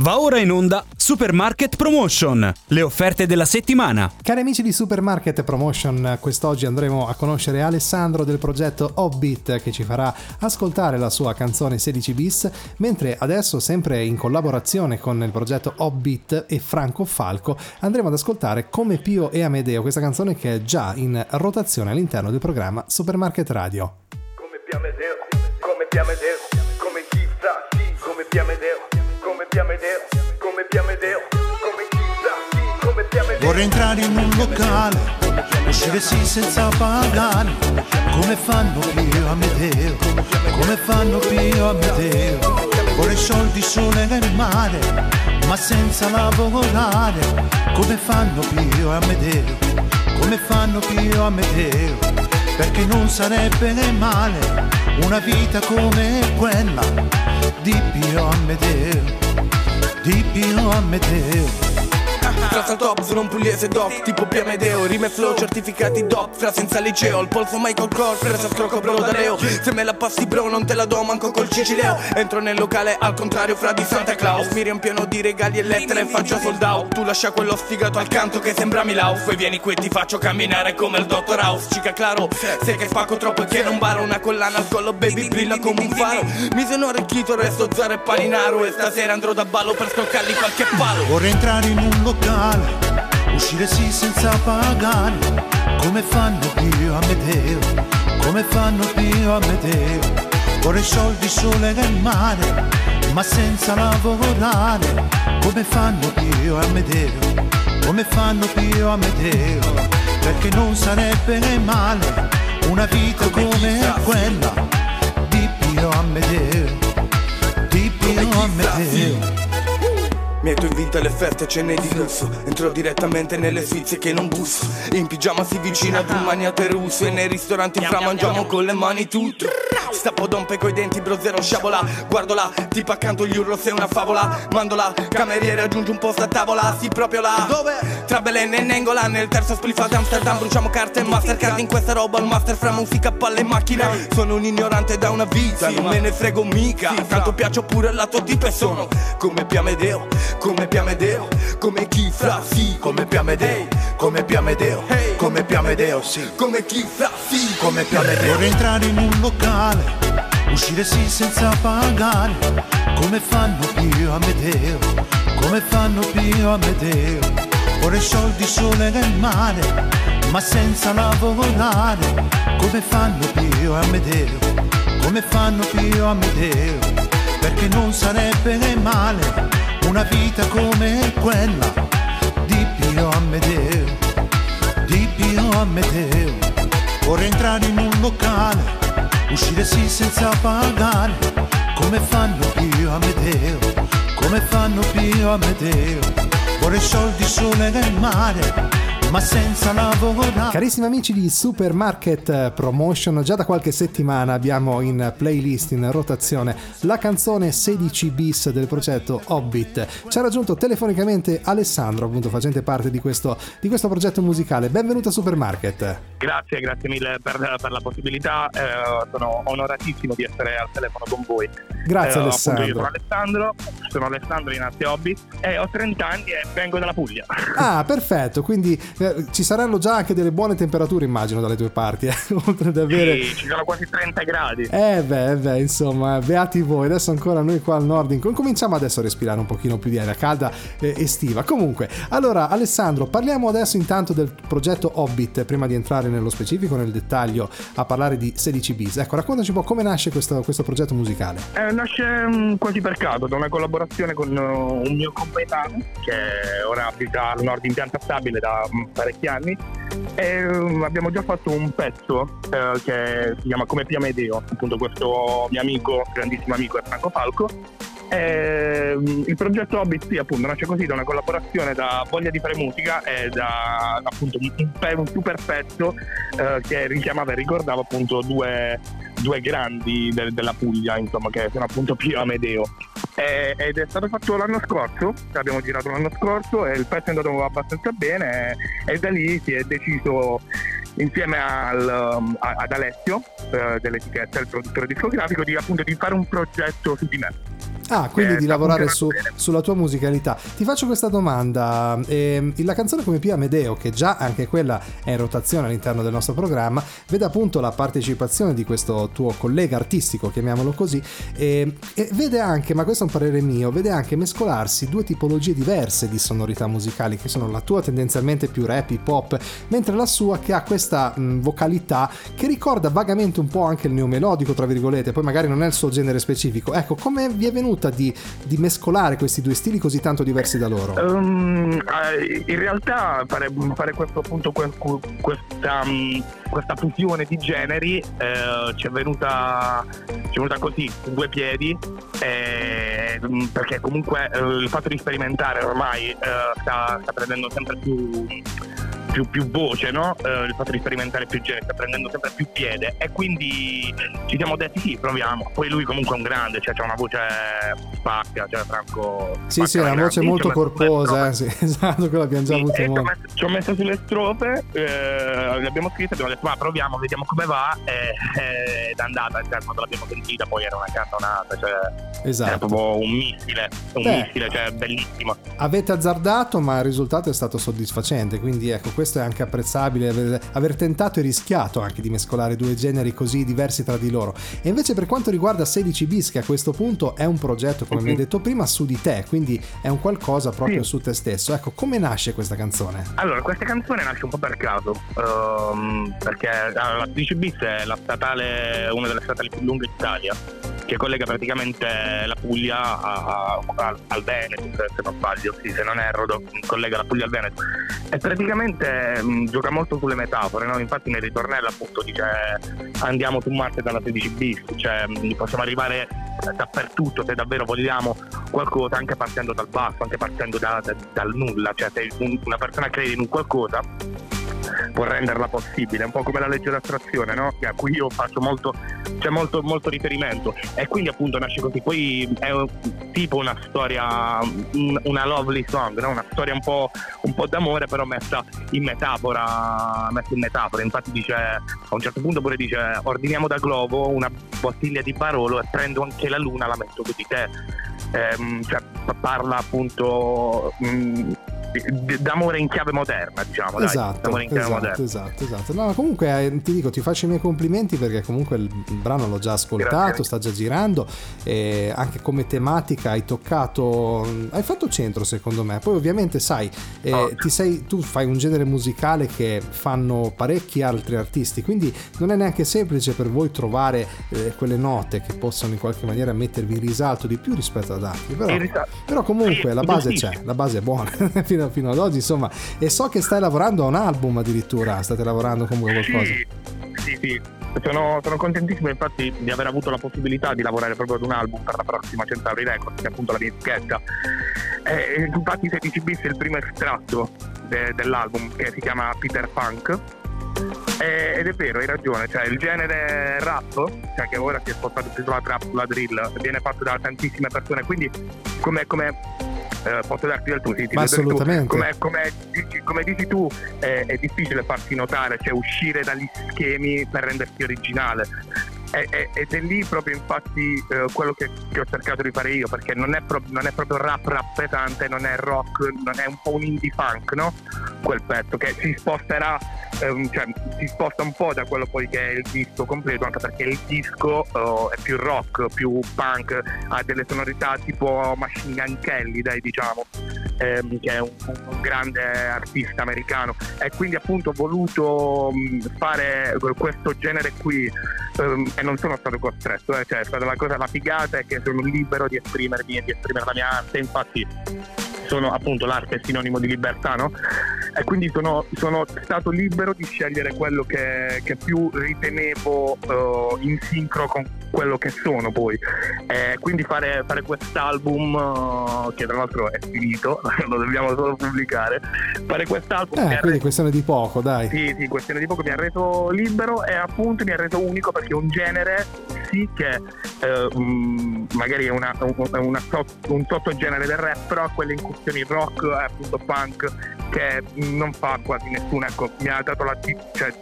Va ora in onda Supermarket Promotion, le offerte della settimana. Cari amici di Supermarket Promotion, quest'oggi andremo a conoscere Alessandro del progetto Hobbit che ci farà ascoltare la sua canzone 16 bis, mentre adesso sempre in collaborazione con il progetto Hobbit e Franco Falco andremo ad ascoltare Come Pio e Amedeo, questa canzone che è già in rotazione all'interno del programma Supermarket Radio. Come Pio Amedeo, come Pio Amedeo, come chissà, sì, come Pio Amedeo Vorrei entrare in un locale, uscire sì senza pagare, come fanno Pio Amedeo, come fanno Pio Amedeo. Vorrei soldi sole nel mare, ma senza lavorare, come fanno Pio Amedeo, come fanno Pio Amedeo, perché non sarebbe male una vita come quella di Pio Amedeo, di Pio Amedeo. Frasa al top, sono un pugliese doc Tipo Piamedeo, rime flow, certificati doc Fra senza liceo, il polso Michael Kors Presa scrocco bro da Leo. Se me la passi bro non te la do manco col cicileo. Entro nel locale al contrario fra di Santa Claus. Mi riempiono di regali e lettere e faccio sold out Tu lascia quello sfigato al canto che sembra Milau. Poi vieni qui e ti faccio camminare come il Dottor House. Cica claro, sai che spacco troppo e che non baro. Una collana al collo baby brilla come un faro. Mi sono arricchito, resto zero e paninaro E stasera andrò da ballo per scoccargli qualche palo. Vorrei entrare in un locale, uscire sì senza pagare, come fanno Pio Amedeo, come fanno Pio Amedeo. Vorrei soldi sole nel mare, ma senza lavorare, come fanno Pio Amedeo, come fanno Pio Amedeo. Perché non sarebbe male una vita come quella di Pio Amedeo, di Pio Amedeo. Metto in vita le feste, cene di lusso Entro direttamente nelle sfizie che non busso. In pigiama si vicina ad un maniate russo. E nei ristoranti fra mangiamo con le mani tutto Stappo dompe coi denti, bro zero sciabola. Guardo là, tipo accanto gli urlo sei una favola. Mando la cameriere, aggiunge un posto a tavola. Sì, proprio là. Dove? Tra Belen e Nengola Nel terzo spliff ad Amsterdam. Bruciamo carte e Mastercard In questa roba. Il master fra musica, palle e macchina. Sono un ignorante da una vita. Non me ne frego mica. Tanto piaccio pure al lato di sono Come Piamedeo come Piamedeo, come chi fra sì, come Piamedeo, come Piamedeo, come Piamedeo, sì, come chi fra sì, come Piamedeo. Vorrei entrare in un locale, uscire sì senza pagare, come fanno Pio Amedeo, come fanno Pio Amedeo. Vorrei soldi sole nel mare, ma senza lavorare, come fanno Pio Amedeo, come fanno Pio Amedeo, perché non sarebbe male una vita come quella di Pio Amedeo, di Pio Amedeo. Vorrei entrare in un locale, uscire sì senza pagare, come fanno Pio Amedeo, come fanno Pio Amedeo. Vorrei soldi sole nel mare, ma senza lavorare. Carissimi amici di Supermarket Promotion, già da qualche settimana abbiamo in playlist in rotazione la canzone 16 bis del progetto Hobbit. Ci ha raggiunto telefonicamente Alessandro, appunto facente parte di questo, di questo progetto musicale. Benvenuto a Supermarket. Grazie, grazie mille per, per la possibilità. Eh, sono onoratissimo di essere al telefono con voi. Grazie Eh, Alessandro. io sono Alessandro, sono Alessandro in arte Hobbit e ho 30 anni e vengo dalla Puglia. Ah, perfetto, quindi eh, ci saranno già anche delle buone temperature, immagino, dalle tue parti, eh, oltre ad avere... Sì, ci sono quasi 30 gradi. Eh beh, eh beh, insomma, beati voi. Adesso ancora noi qua al nord in- cominciamo adesso a respirare un pochino più di aria calda e estiva. Comunque, allora Alessandro, parliamo adesso intanto del progetto Hobbit, prima di entrare nello specifico, nel dettaglio, a parlare di 16 bis. Ecco, raccontaci un po' come nasce questo, questo progetto musicale. Eh, nasce mm, quasi per caso da una collaborazione con uh, un mio compaesano che ora abita al nord in pianta stabile da mm, parecchi anni. E um, abbiamo già fatto un pezzo eh, che si chiama Come Piamedeo, appunto questo mio amico, grandissimo amico è Franco Falco. E, mm, il progetto Hobbit appunto nasce così da una collaborazione da voglia di fare musica e da appunto un super pezzo eh, che richiamava e ricordava appunto due, due grandi del- della Puglia insomma che sono appunto Pio Amedeo E- ed è stato fatto l'anno scorso l'abbiamo girato l'anno scorso e il pezzo è andato abbastanza bene e, e da lì si è deciso insieme al, um, a- ad Alessio eh, dell'etichetta, il produttore discografico, di, appunto di fare un progetto su di me. Ah, quindi Eh, di lavorare su- sulla tua musicalità. Ti faccio questa domanda. ehm, la canzone come Pia Amedeo, che già anche quella è in rotazione all'interno del nostro programma, vede appunto la partecipazione di questo tuo collega artistico, chiamiamolo così, ehm, e vede anche, ma questo è un parere mio, vede anche mescolarsi due tipologie diverse di sonorità musicali, che sono la tua tendenzialmente più rap, hip hop, mentre la sua che ha questa mh, vocalità che ricorda vagamente un po' anche il neomelodico, tra virgolette, poi magari non è il suo genere specifico. Ecco, come vi è venuta di, di mescolare questi due stili così tanto diversi da loro? Um, in realtà fare, fare questo appunto que- que- questa, mm, questa fusione di generi eh, ci è venuta ci è venuta così su due piedi eh, mm, perché comunque eh, il fatto di sperimentare ormai eh, sta, sta prendendo sempre più più, più voce, no? Eh, il fatto di sperimentare più generi sta prendendo sempre più piede e quindi ci siamo detti sì, proviamo. Poi lui comunque è un grande, cioè c'ha una voce spacca, cioè Franco... Sì, sì, spacca una voce molto corposa, eh, sì, esatto, quello abbiamo già Sì, avuto e ci, ho modo. messo, ci ho messo sulle strofe, eh, le abbiamo scritte, abbiamo detto ma proviamo, vediamo come va e- ed è andata, cioè, quando l'abbiamo sentita poi era una cantonata, cioè era Esatto. proprio un missile, un Beh. missile, cioè bellissimo. Avete azzardato, ma il risultato è stato soddisfacente, quindi ecco, questo è anche apprezzabile, aver, aver tentato e rischiato anche di mescolare due generi così diversi tra di loro. E invece per quanto riguarda 16 bis, che a questo punto è un progetto, come mi hai detto prima, su di te, quindi è un qualcosa proprio Sì. su te stesso. Ecco, come nasce questa canzone? Allora, questa canzone nasce un po' per caso, ehm, perché la 12 bis è la statale, una delle statali più lunghe d'Italia, che collega praticamente la Puglia a- a- al, Veneto, se non sbaglio, sì, se non erro, collega la Puglia al Veneto. E praticamente mh, gioca molto sulle metafore, no? infatti nel ritornello appunto dice andiamo su Marte dalla 16 bis, cioè mh, possiamo arrivare dappertutto se davvero vogliamo qualcosa, anche partendo dal basso, anche partendo da- da- dal nulla, cioè se un- una persona crede in un qualcosa può renderla possibile, un po' come la legge d'attrazione, no? A cui io faccio molto, c'è molto, molto riferimento e quindi appunto nasce così, poi è tipo una storia, un- una lovely song, no? una storia un po', un po' d'amore però messa in metafora, messa in metafora, infatti dice, a un certo punto pure dice ordiniamo da Globo una bottiglia di Barolo e prendo anche la luna, la metto su di te, Ehm, cioè parla appunto mh, di- d'amore in chiave moderna, diciamo. dai, Esatto, d'amore in chiave esatto, moderna. esatto, esatto. No, comunque eh, ti dico, ti faccio i miei complimenti perché comunque il brano l'ho già ascoltato, Grazie. sta già girando e anche come tematica hai toccato, hai fatto centro secondo me. Poi ovviamente sai, eh, Oh. ti sei, tu fai un genere musicale che fanno parecchi altri artisti, quindi non è neanche semplice per voi trovare eh, quelle note che possano in qualche maniera mettervi in risalto di più rispetto ad altri. Però, però comunque la base c'è, la base è buona fino, fino ad oggi insomma e so che stai lavorando a un album addirittura state lavorando comunque a qualcosa Sì, sì, sì. Sono, sono contentissimo infatti di aver avuto la possibilità di lavorare proprio ad un album per la prossima Centauri Records, che è appunto la mia etichetta. Eh, infatti 16 bis è il primo estratto de- dell'album che si chiama Peter Punk. Ed è vero, hai ragione, cioè il genere rap, cioè che ora si è spostato più sulla trap, sulla drill, viene fatto da tantissime persone, quindi come, come eh, posso darti del tuo tu. assolutamente. come, come dici, come dici tu eh, è difficile farsi notare, cioè uscire dagli schemi per rendersi originale. Ed è lì proprio infatti eh, quello che, che ho cercato di fare io, perché non è, pro- non è proprio rap rap pesante, non è rock, non è un po' un indie funk, no? Quel pezzo che si sposterà, ehm, cioè si sposta un po' da quello poi che è il disco completo, anche perché il disco eh, è più rock, più punk, ha delle sonorità tipo Machine Gun Kelly, dai diciamo, ehm, che è un, un grande artista americano e quindi appunto ho voluto mh, fare questo genere qui ehm, e non sono stato costretto, eh, cioè è stata la cosa, la figata è che sono libero di esprimermi e di esprimere la mia arte, infatti sono appunto l'arte è sinonimo di libertà, no? E quindi sono, sono stato libero di scegliere quello che, che più ritenevo eh, in sincro con quello che sono poi. E quindi fare, fare quest'album, eh, che tra l'altro è finito, lo dobbiamo solo pubblicare, fare quest'album eh, quindi reso- questone di poco dai sì, sì, questione di poco mi ha reso libero e appunto mi ha reso unico perché è un genere sì che eh, mm, magari è, una, un, una un sottogenere del rap, però quelle incursioni rock e appunto punk che non fa quasi nessuno, ecco, mi ha dato la cioè,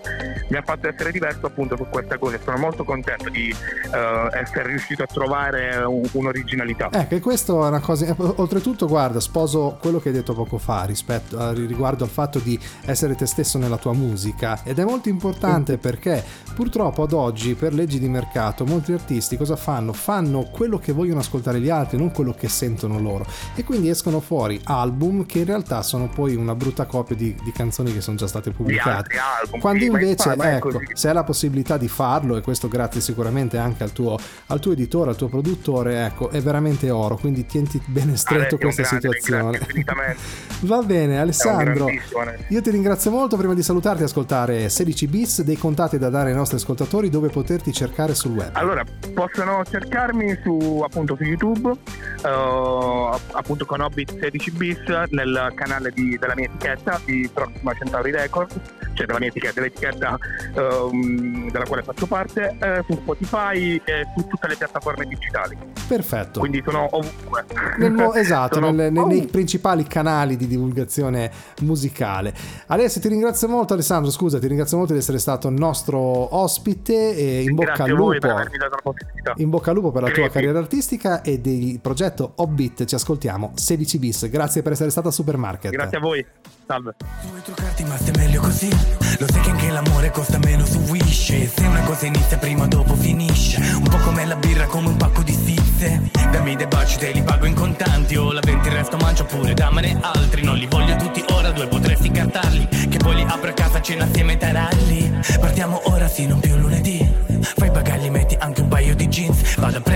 mi ha fatto essere diverso appunto su questa cosa. Sono molto contento di eh, essere riuscito a trovare un- un'originalità. Ecco, e questo è una cosa. eh, Oltretutto, guarda, sposo quello che hai detto poco fa rispetto, a- riguardo al fatto di essere te stesso nella tua musica. Ed è molto importante perché purtroppo ad oggi, per leggi di mercato, molti artisti cosa fanno? Fanno quello che vogliono ascoltare gli altri, non quello che sentono loro. E quindi escono fuori album che in realtà sono poi una brutta copia di, di canzoni che sono già state pubblicate. album, Quando invece, ecco, se hai la possibilità di farlo, e questo grazie sicuramente anche al tuo, al tuo editore, al tuo produttore, ecco, è veramente oro. Quindi tienti bene stretto Alessio, questa grande, situazione. grazie. Va bene, Alessandro. Io ti ringrazio molto. Prima di salutarti ascoltare 16 bis, dei contatti da dare ai nostri ascoltatori dove poterti cercare sul web. Allora, possono cercarmi su, appunto, su YouTube, eh, appunto con Hobbit 16 bis, nel canale di- della mia etichetta di Proxima Centauri Records, cioè della mia etichetta, dell'etichetta ehm, della quale faccio parte, eh, su Spotify e su tutte le piattaforme digitali. Perfetto. Quindi sono ovunque. Mo- esatto, Sono nel- nei, nei ovunque. principali canali di divulgazione musicale. Alessio, ti ringrazio molto, Alessandro. Scusa, ti ringrazio molto di essere stato nostro ospite e in bocca Grazie al lupo. avermi dato la possibilità. In bocca al lupo per la tua carriera artistica e del progetto Hobbit. Ci ascoltiamo 16 bis. Grazie per essere stata a Supermarket. Grazie a voi. Salve. Vuoi truccarti ma stai meglio così. Lo sai che anche l'amore costa meno su Wish Se una cosa inizia prima o dopo finisce. Un po' come la birra come un pacco di stizze Dammi dei baci te li pago in contanti. O la 20 il resto mangio pure dammene altri. Non li voglio tutti ora due potresti cartarli. Che poi li apro a casa cena assieme ai taralli. Partiamo ora sì non più lunedì. Fai bagagli metti anche un paio di jeans. Vado a prendere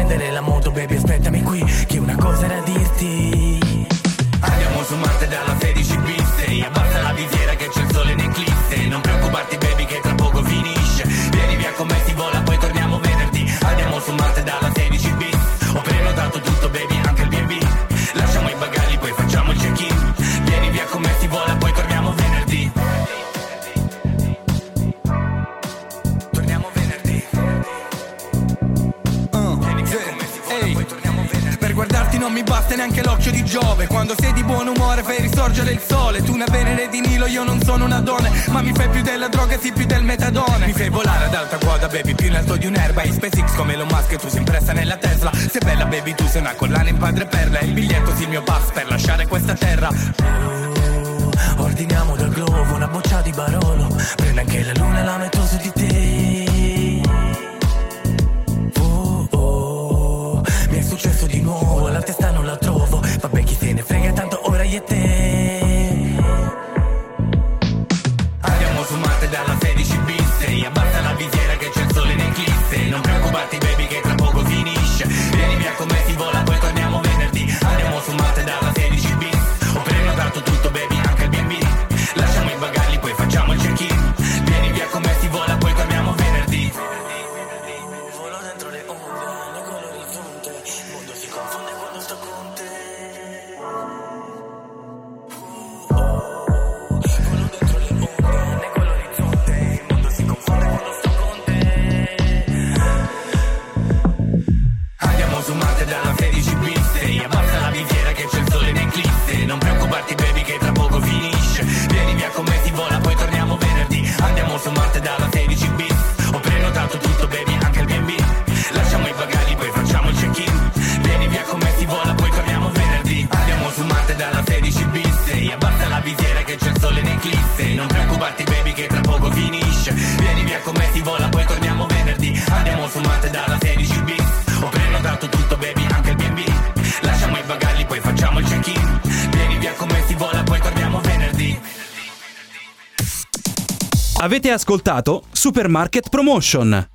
Giove Quando sei di buon umore fai risorgere il sole. Tu una venere di Nilo, io non sono una donna. Ma mi fai più della droga, sì più del metadone. Mi fai volare ad alta quota, baby, più in alto di un'erba. In SpaceX come Elon Musk, tu sei impressa nella Tesla. Sei bella, baby, tu sei una collana in padre perla. Il biglietto sì il mio pass per lasciare questa terra. Oh, Ordiniamo dal globo una boccia di Barolo. Prendo anche la luna e la metto su di te. Oh, oh, mi è successo di nuovo, la testa non la trovo. Vabbè, chi se ne frega, tanto ora io e te. Avete ascoltato Supermarket Promotion.